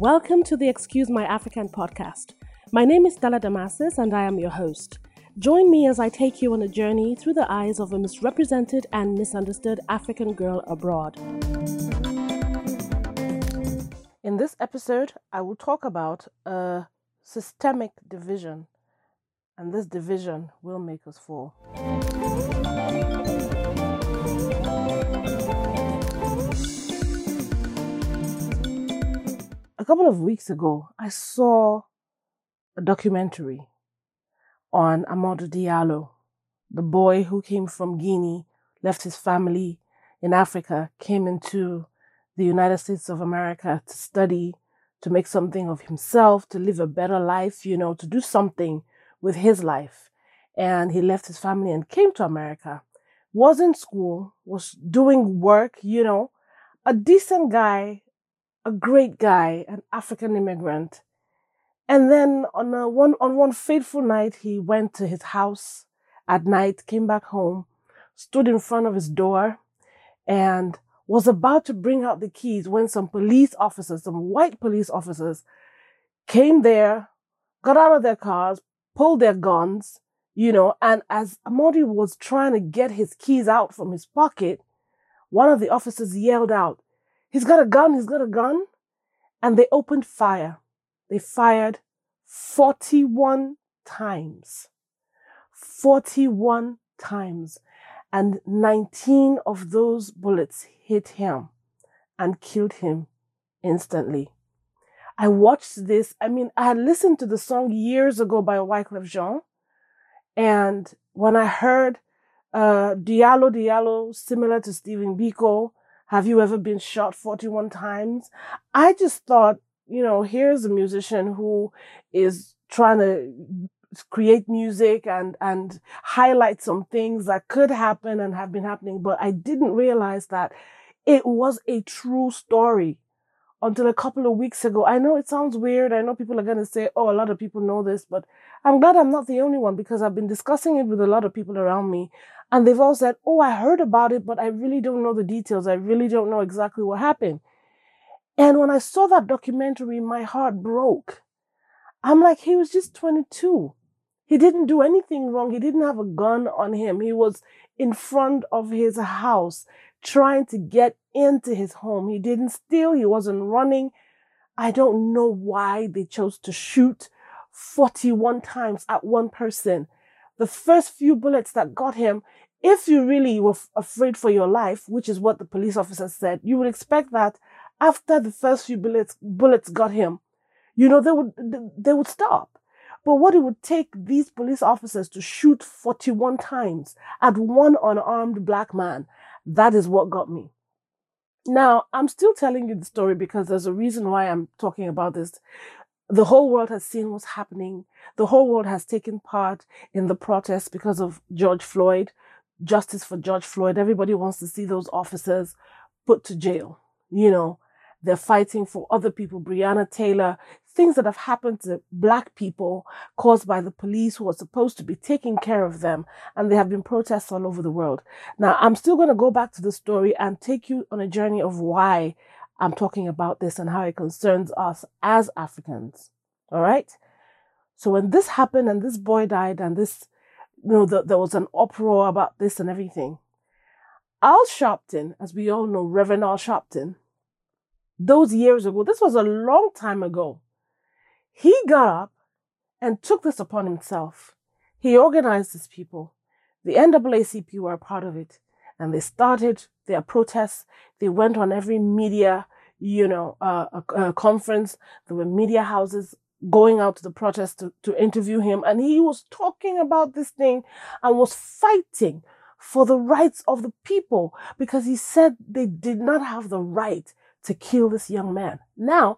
Welcome to the Excuse My African podcast. My name is Stella Damasis and I am your host. Join me as I take you on a journey through the eyes of a misrepresented and misunderstood African girl abroad. In this episode, I will talk about a systemic division, and this division will make us fall. Couple of weeks ago, I saw a documentary on Amadou Diallo, the boy who came from Guinea, left his family in Africa, came into the United States of America to study, to make something of himself, to live a better life, you know, to do something with his life. And he left his family and came to America. Was in school, was doing work, you know, a decent guy, a great guy, an African immigrant. And then on a one on one fateful night, he went to his house at night, came back home, stood in front of his door, and was about to bring out the keys when some police officers, some white police officers, came there, got out of their cars, pulled their guns, you know, and as Amadou was trying to get his keys out from his pocket, one of the officers yelled out, He's got a gun, he's got a gun. And they opened fire. They fired 41 times. 41 times. And 19 of those bullets hit him and killed him instantly. I watched this. I mean, I had listened to the song years ago by Wyclef Jean. And when I heard uh, Diallo Diallo, similar to Stephen Biko, have you ever been shot 41 times? I just thought you know, here's a musician who is trying to create music and and highlight some things that could happen and have been happening but i didn't realize that it was a true story until a couple of weeks ago. I know it sounds weird. I know people are going to say oh a lot of people know this but i'm glad i'm not the only one because i've been discussing it with a lot of people around me and they've all said oh i heard about it but i really don't know the details i really don't know exactly what happened and when I saw that documentary, my heart broke. I'm like, he was just 22. He didn't do anything wrong. He didn't have a gun on him. He was in front of his house trying to get into his home. He didn't steal. He wasn't running. I don't know why they chose to shoot 41 times at one person. The first few bullets that got him, if you really were afraid for your life, which is what the police officer said, you would expect that after the first few bullets, bullets got him, you know, they would, they would stop. But what it would take these police officers to shoot 41 times at one unarmed black man, that is what got me. Now, I'm still telling you the story because there's a reason why I'm talking about this. The whole world has seen what's happening. The whole world has taken part in the protests because of George Floyd, justice for George Floyd. Everybody wants to see those officers put to jail, you know. They're fighting for other people, Breonna Taylor, things that have happened to black people caused by the police who are supposed to be taking care of them. And there have been protests all over the world. Now, I'm still going to go back to the story and take you on a journey of why I'm talking about this and how it concerns us as Africans. All right. So when this happened and this boy died and this, you know, the, there was an uproar about this and everything. Al Sharpton, as we all know, Reverend Al Sharpton, those years ago, this was a long time ago, he got up and took this upon himself. He organized his people. The NAACP were a part of it. And they started their protests. They went on every media, you know, uh, conference. There were media houses going out to the protest to, to interview him. And he was talking about this thing and was fighting for the rights of the people because he said they did not have the right to kill this young man. Now,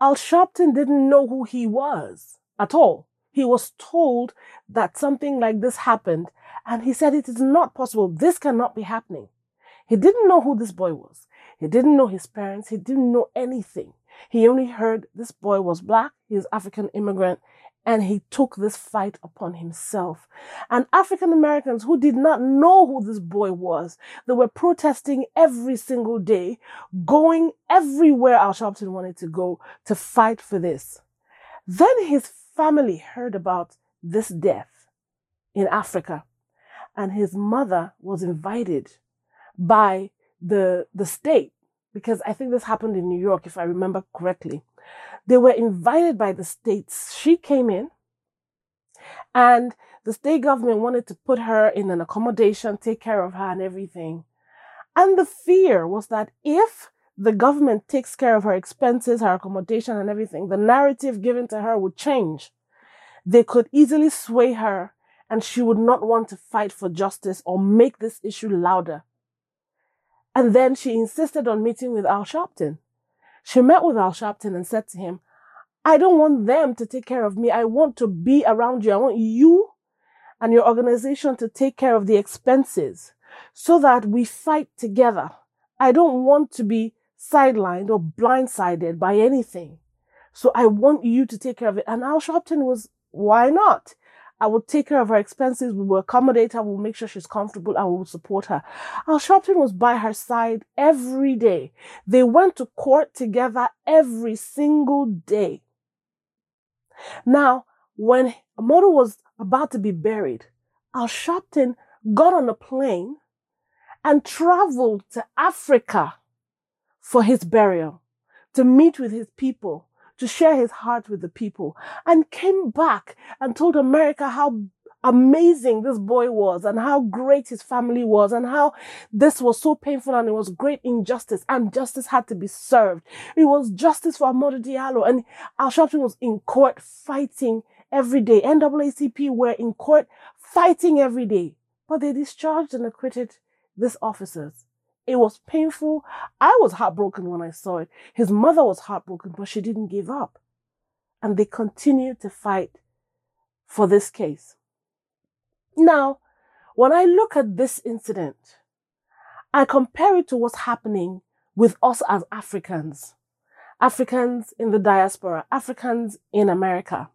Al Sharpton didn't know who he was at all. He was told that something like this happened, and he said it is not possible. This cannot be happening. He didn't know who this boy was. He didn't know his parents. He didn't know anything. He only heard this boy was black, he was African immigrant, and he took this fight upon himself. And African Americans who did not know who this boy was, they were protesting every single day, going everywhere Al Sharpton wanted to go to fight for this. Then his family heard about this death in Africa, and his mother was invited by the, the state, because I think this happened in New York, if I remember correctly they were invited by the states. She came in and the state government wanted to put her in an accommodation, take care of her and everything. And the fear was that if the government takes care of her expenses, her accommodation and everything, the narrative given to her would change. They could easily sway her and she would not want to fight for justice or make this issue louder. And then she insisted on meeting with Al Sharpton. She met with Al Sharpton and said to him, I don't want them to take care of me. I want to be around you. I want you and your organization to take care of the expenses so that we fight together. I don't want to be sidelined or blindsided by anything. So I want you to take care of it. And Al Sharpton was, why not? I will take care of her expenses. We will accommodate her. We'll make sure she's comfortable and we will support her. Al Sharpton was by her side every day. They went to court together every single day. Now, when Amadou was about to be buried, Al Sharpton got on a plane and traveled to Africa for his burial, to meet with his people, to share his heart with the people and came back and told America how amazing this boy was and how great his family was and how this was so painful and it was great injustice and justice had to be served. It was justice for Amadou Diallo and Al Sharpton was in court fighting every day. NAACP were in court fighting every day, but they discharged and acquitted these officers. It was painful. I was heartbroken when I saw it. His mother was heartbroken, but she didn't give up. And they continued to fight for this case. Now, when I look at this incident, I compare it to what's happening with us as Africans. Africans in the diaspora, Africans in America.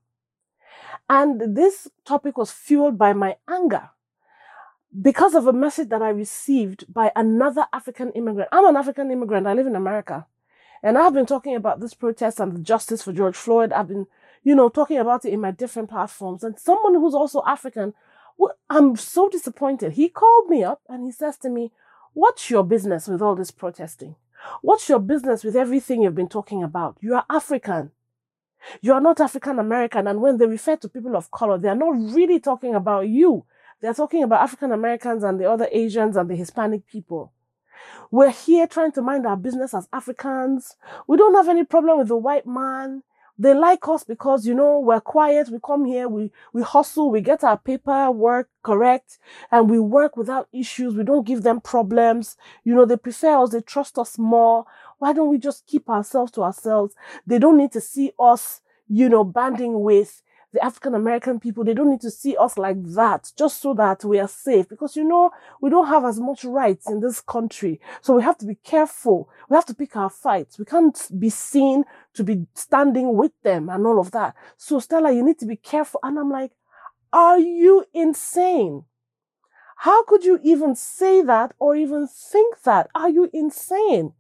And this topic was fueled by my anger because of a message that I received by another African immigrant. I'm an African immigrant. I live in America. And I've been talking about this protest and the justice for George Floyd. I've been, you know, talking about it in my different platforms. And someone who's also African, I'm so disappointed. He called me up and he says to me, What's your business with all this protesting? What's your business with everything you've been talking about? You are African. You are not African American. And when they refer to people of color, they are not really talking about you. They're talking about African Americans and the other Asians and the Hispanic people. We're here trying to mind our business as Africans. We don't have any problem with the white man. They like us because, you know, we're quiet. We come here, we, we hustle, we get our paperwork correct, and we work without issues. We don't give them problems. You know, they prefer us. They trust us more. Why don't we just keep ourselves to ourselves? They don't need to see us, you know, banding with the African American people, they don't need to see us like that just so that we are safe. Because you know, we don't have as much rights in this country. So we have to be careful. We have to pick our fights. We can't be seen to be standing with them and all of that. So Stella, you need to be careful. And I'm like, are you insane? How could you even say that or even think that? Are you insane?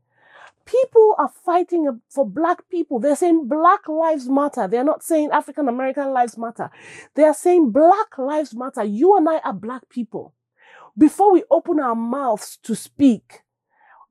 People are fighting for black people. They're saying black lives matter. They're not saying African American lives matter. They are saying black lives matter. You and I are black people. Before we open our mouths to speak,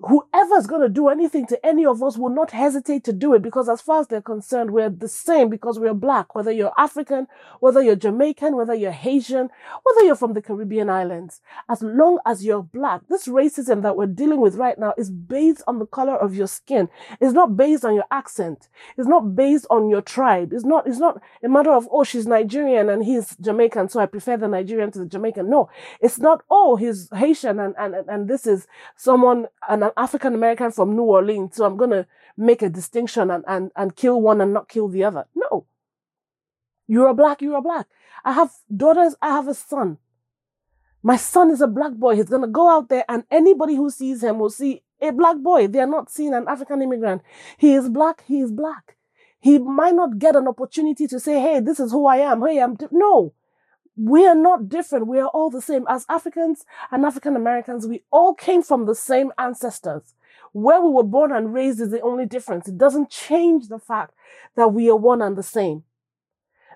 whoever's going to do anything to any of us will not hesitate to do it because as far as they're concerned, we're the same because we're black, whether you're African, whether you're Jamaican, whether you're Haitian, whether you're from the Caribbean islands. As long as you're black, this racism that we're dealing with right now is based on the color of your skin. It's not based on your accent. It's not based on your tribe. It's not, it's not a matter of, oh, she's Nigerian and he's Jamaican, so I prefer the Nigerian to the Jamaican. No, it's not, oh, he's Haitian and, and, and this is someone, an an African American from New Orleans, so I'm going to make a distinction and, and, and kill one and not kill the other. No. You're a black, you're a black. I have daughters, I have a son. My son is a black boy. He's going to go out there and anybody who sees him will see a black boy. They are not seeing an African immigrant. He is black, he is black. He might not get an opportunity to say, Hey, this is who I am. Hey, I'm, no, we are not different. We are all the same. As Africans and African Americans, we all came from the same ancestors. Where we were born and raised is the only difference. It doesn't change the fact that we are one and the same.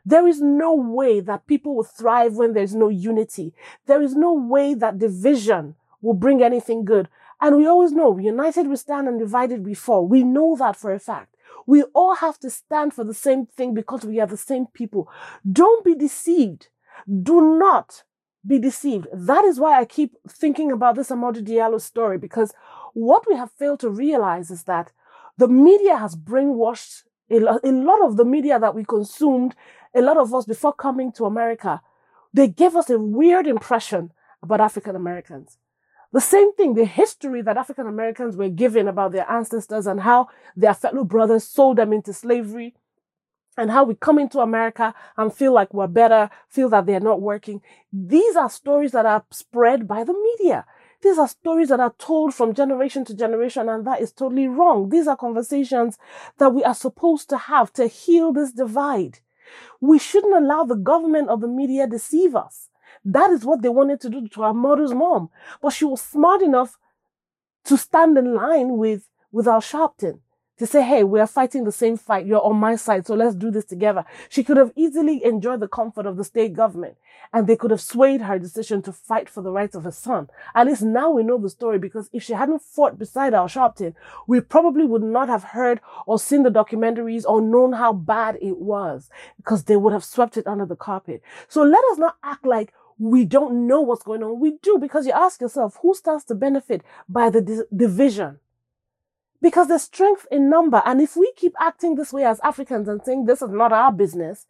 There is no way that people will thrive when there's no unity. There is no way that division will bring anything good. And we always know, united we stand and divided we fall. We know that for a fact. We all have to stand for the same thing because we are the same people. Don't be deceived. Do not be deceived. That is why I keep thinking about this Amadou Diallo story because what we have failed to realize is that the media has brainwashed a lot, a lot of the media that we consumed, a lot of us before coming to America, they gave us a weird impression about African Americans. The same thing, the history that African Americans were given about their ancestors and how their fellow brothers sold them into slavery and how we come into America and feel like we're better, feel that they're not working. These are stories that are spread by the media. These are stories that are told from generation to generation, and that is totally wrong. These are conversations that we are supposed to have to heal this divide. We shouldn't allow the government or the media deceive us. That is what they wanted to do to Amadou's mom. But she was smart enough to stand in line with, with Al Sharpton to say, hey, we are fighting the same fight. You're on my side, so let's do this together. She could have easily enjoyed the comfort of the state government and they could have swayed her decision to fight for the rights of her son. At least now we know the story because if she hadn't fought beside Al Sharpton, we probably would not have heard or seen the documentaries or known how bad it was because they would have swept it under the carpet. So let us not act like we don't know what's going on. We do because you ask yourself, who stands to benefit by the di- division? Because there's strength in number. And if we keep acting this way as Africans and saying this is not our business,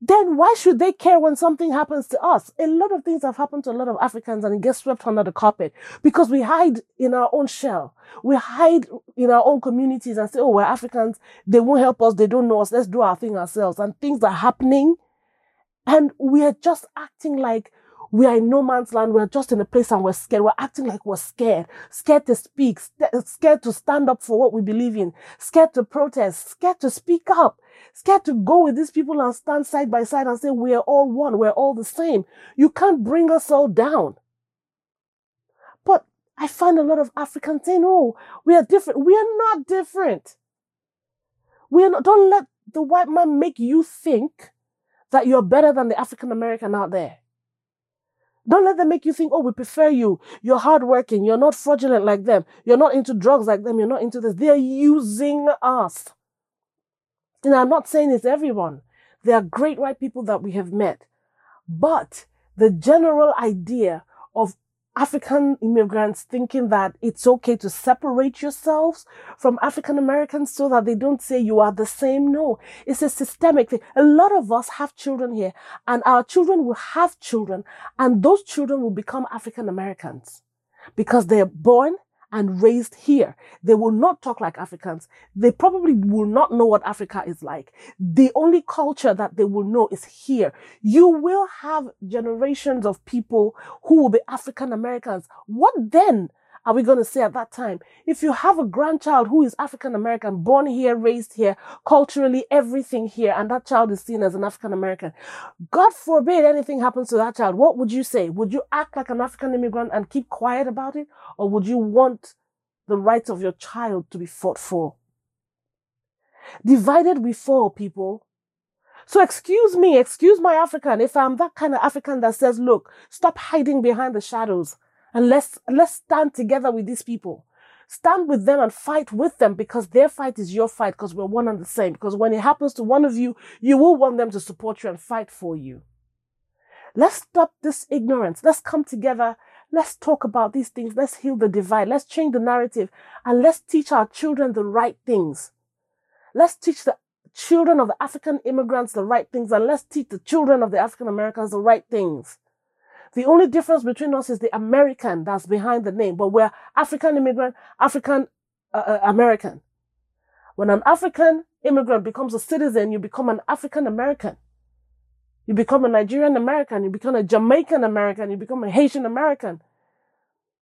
then why should they care when something happens to us? A lot of things have happened to a lot of Africans and it gets swept under the carpet because we hide in our own shell. We hide in our own communities and say, oh, we're Africans. They won't help us. They don't know us. Let's do our thing ourselves. And things are happening. And we are just acting like we are in no man's land. We're just in a place and we're scared. We're acting like we're scared, scared to speak, scared to stand up for what we believe in, scared to protest, scared to speak up, scared to go with these people and stand side by side and say, we're all one. We're all the same. You can't bring us all down. But I find a lot of Africans saying, oh, we are different. We are not different. We are not, don't let the white man make you think that you're better than the African American out there. Don't let them make you think, oh, we prefer you. You're hardworking. You're not fraudulent like them. You're not into drugs like them. You're not into this. They're using us. And I'm not saying it's everyone. There are great white people that we have met. But the general idea of African immigrants thinking that it's okay to separate yourselves from African Americans so that they don't say you are the same. No, it's a systemic thing. A lot of us have children here and our children will have children and those children will become African Americans because they're born and raised here. They will not talk like Africans. They probably will not know what Africa is like. The only culture that they will know is here. You will have generations of people who will be African Americans. What then? Are we going to say at that time? If you have a grandchild who is African American, born here, raised here, culturally, everything here, and that child is seen as an African American, God forbid anything happens to that child, what would you say? Would you act like an African immigrant and keep quiet about it? Or would you want the rights of your child to be fought for? Divided we fall, people. So excuse me, excuse my African if I'm that kind of African that says, look, stop hiding behind the shadows. And let's, let's stand together with these people. Stand with them and fight with them because their fight is your fight because we're one and the same. Because when it happens to one of you, you will want them to support you and fight for you. Let's stop this ignorance. Let's come together. Let's talk about these things. Let's heal the divide. Let's change the narrative and let's teach our children the right things. Let's teach the children of the African immigrants the right things and let's teach the children of the African Americans the right things. The only difference between us is the American that's behind the name, but we're African immigrant, African uh, uh, American. When an African immigrant becomes a citizen, you become an African American. You become a Nigerian American, you become a Jamaican American, you become a Haitian American.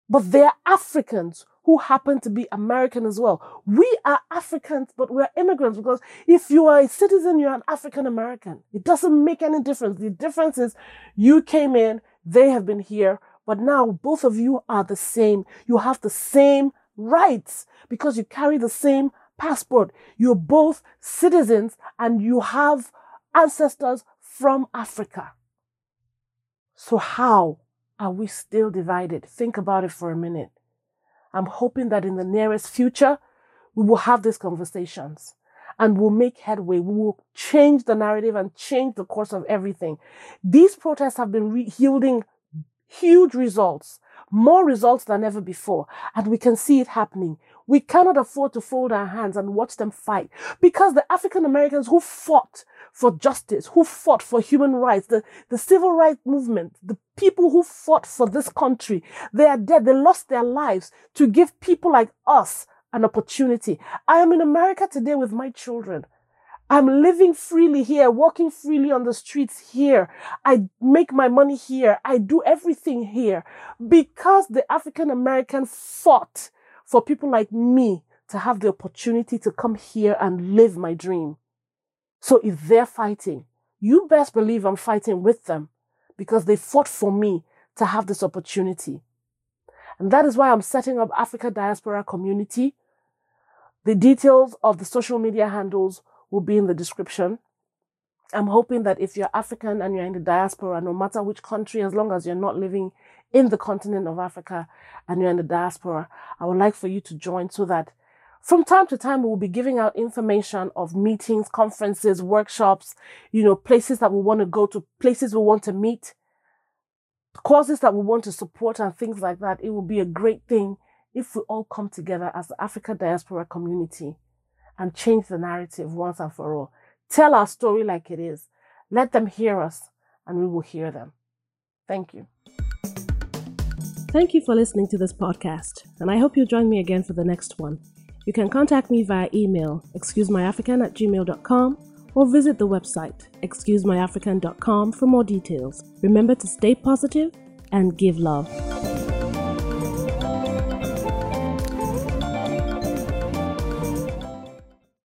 But they're Africans who happen to be American as well. We are Africans, but we're immigrants because if you are a citizen, you're an African American. It doesn't make any difference. The difference is you came in, they have been here, but now both of you are the same. You have the same rights because you carry the same passport. You're both citizens and you have ancestors from Africa. So how are we still divided? Think about it for a minute. I'm hoping that in the nearest future, we will have these conversations and we'll make headway. We will change the narrative and change the course of everything. These protests have been re- yielding huge results, more results than ever before, and we can see it happening. We cannot afford to fold our hands and watch them fight because the African Americans who fought for justice, who fought for human rights, the, the civil rights movement, the people who fought for this country, they are dead. They lost their lives to give people like us an opportunity. I am in America today with my children. I'm living freely here, walking freely on the streets here. I make my money here. I do everything here because the African American fought for people like me to have the opportunity to come here and live my dream. So if they're fighting, you best believe I'm fighting with them because they fought for me to have this opportunity. And that is why I'm setting up Africa Diaspora Community. The details of the social media handles will be in the description. I'm hoping that if you're African and you're in the diaspora, no matter which country, as long as you're not living in the continent of Africa and you're in the diaspora, I would like for you to join so that from time to time, we will be giving out information of meetings, conferences, workshops, you know, places that we want to go to, places we want to meet, causes that we want to support, and things like that. It will be a great thing if we all come together as the Africa diaspora community and change the narrative once and for all. Tell our story like it is. Let them hear us, and we will hear them. Thank you. Thank you for listening to this podcast, and I hope you'll join me again for the next one. You can contact me via email, excusemyafrican at gmail.com, or visit the website, excusemyafrican.com, for more details. Remember to stay positive and give love.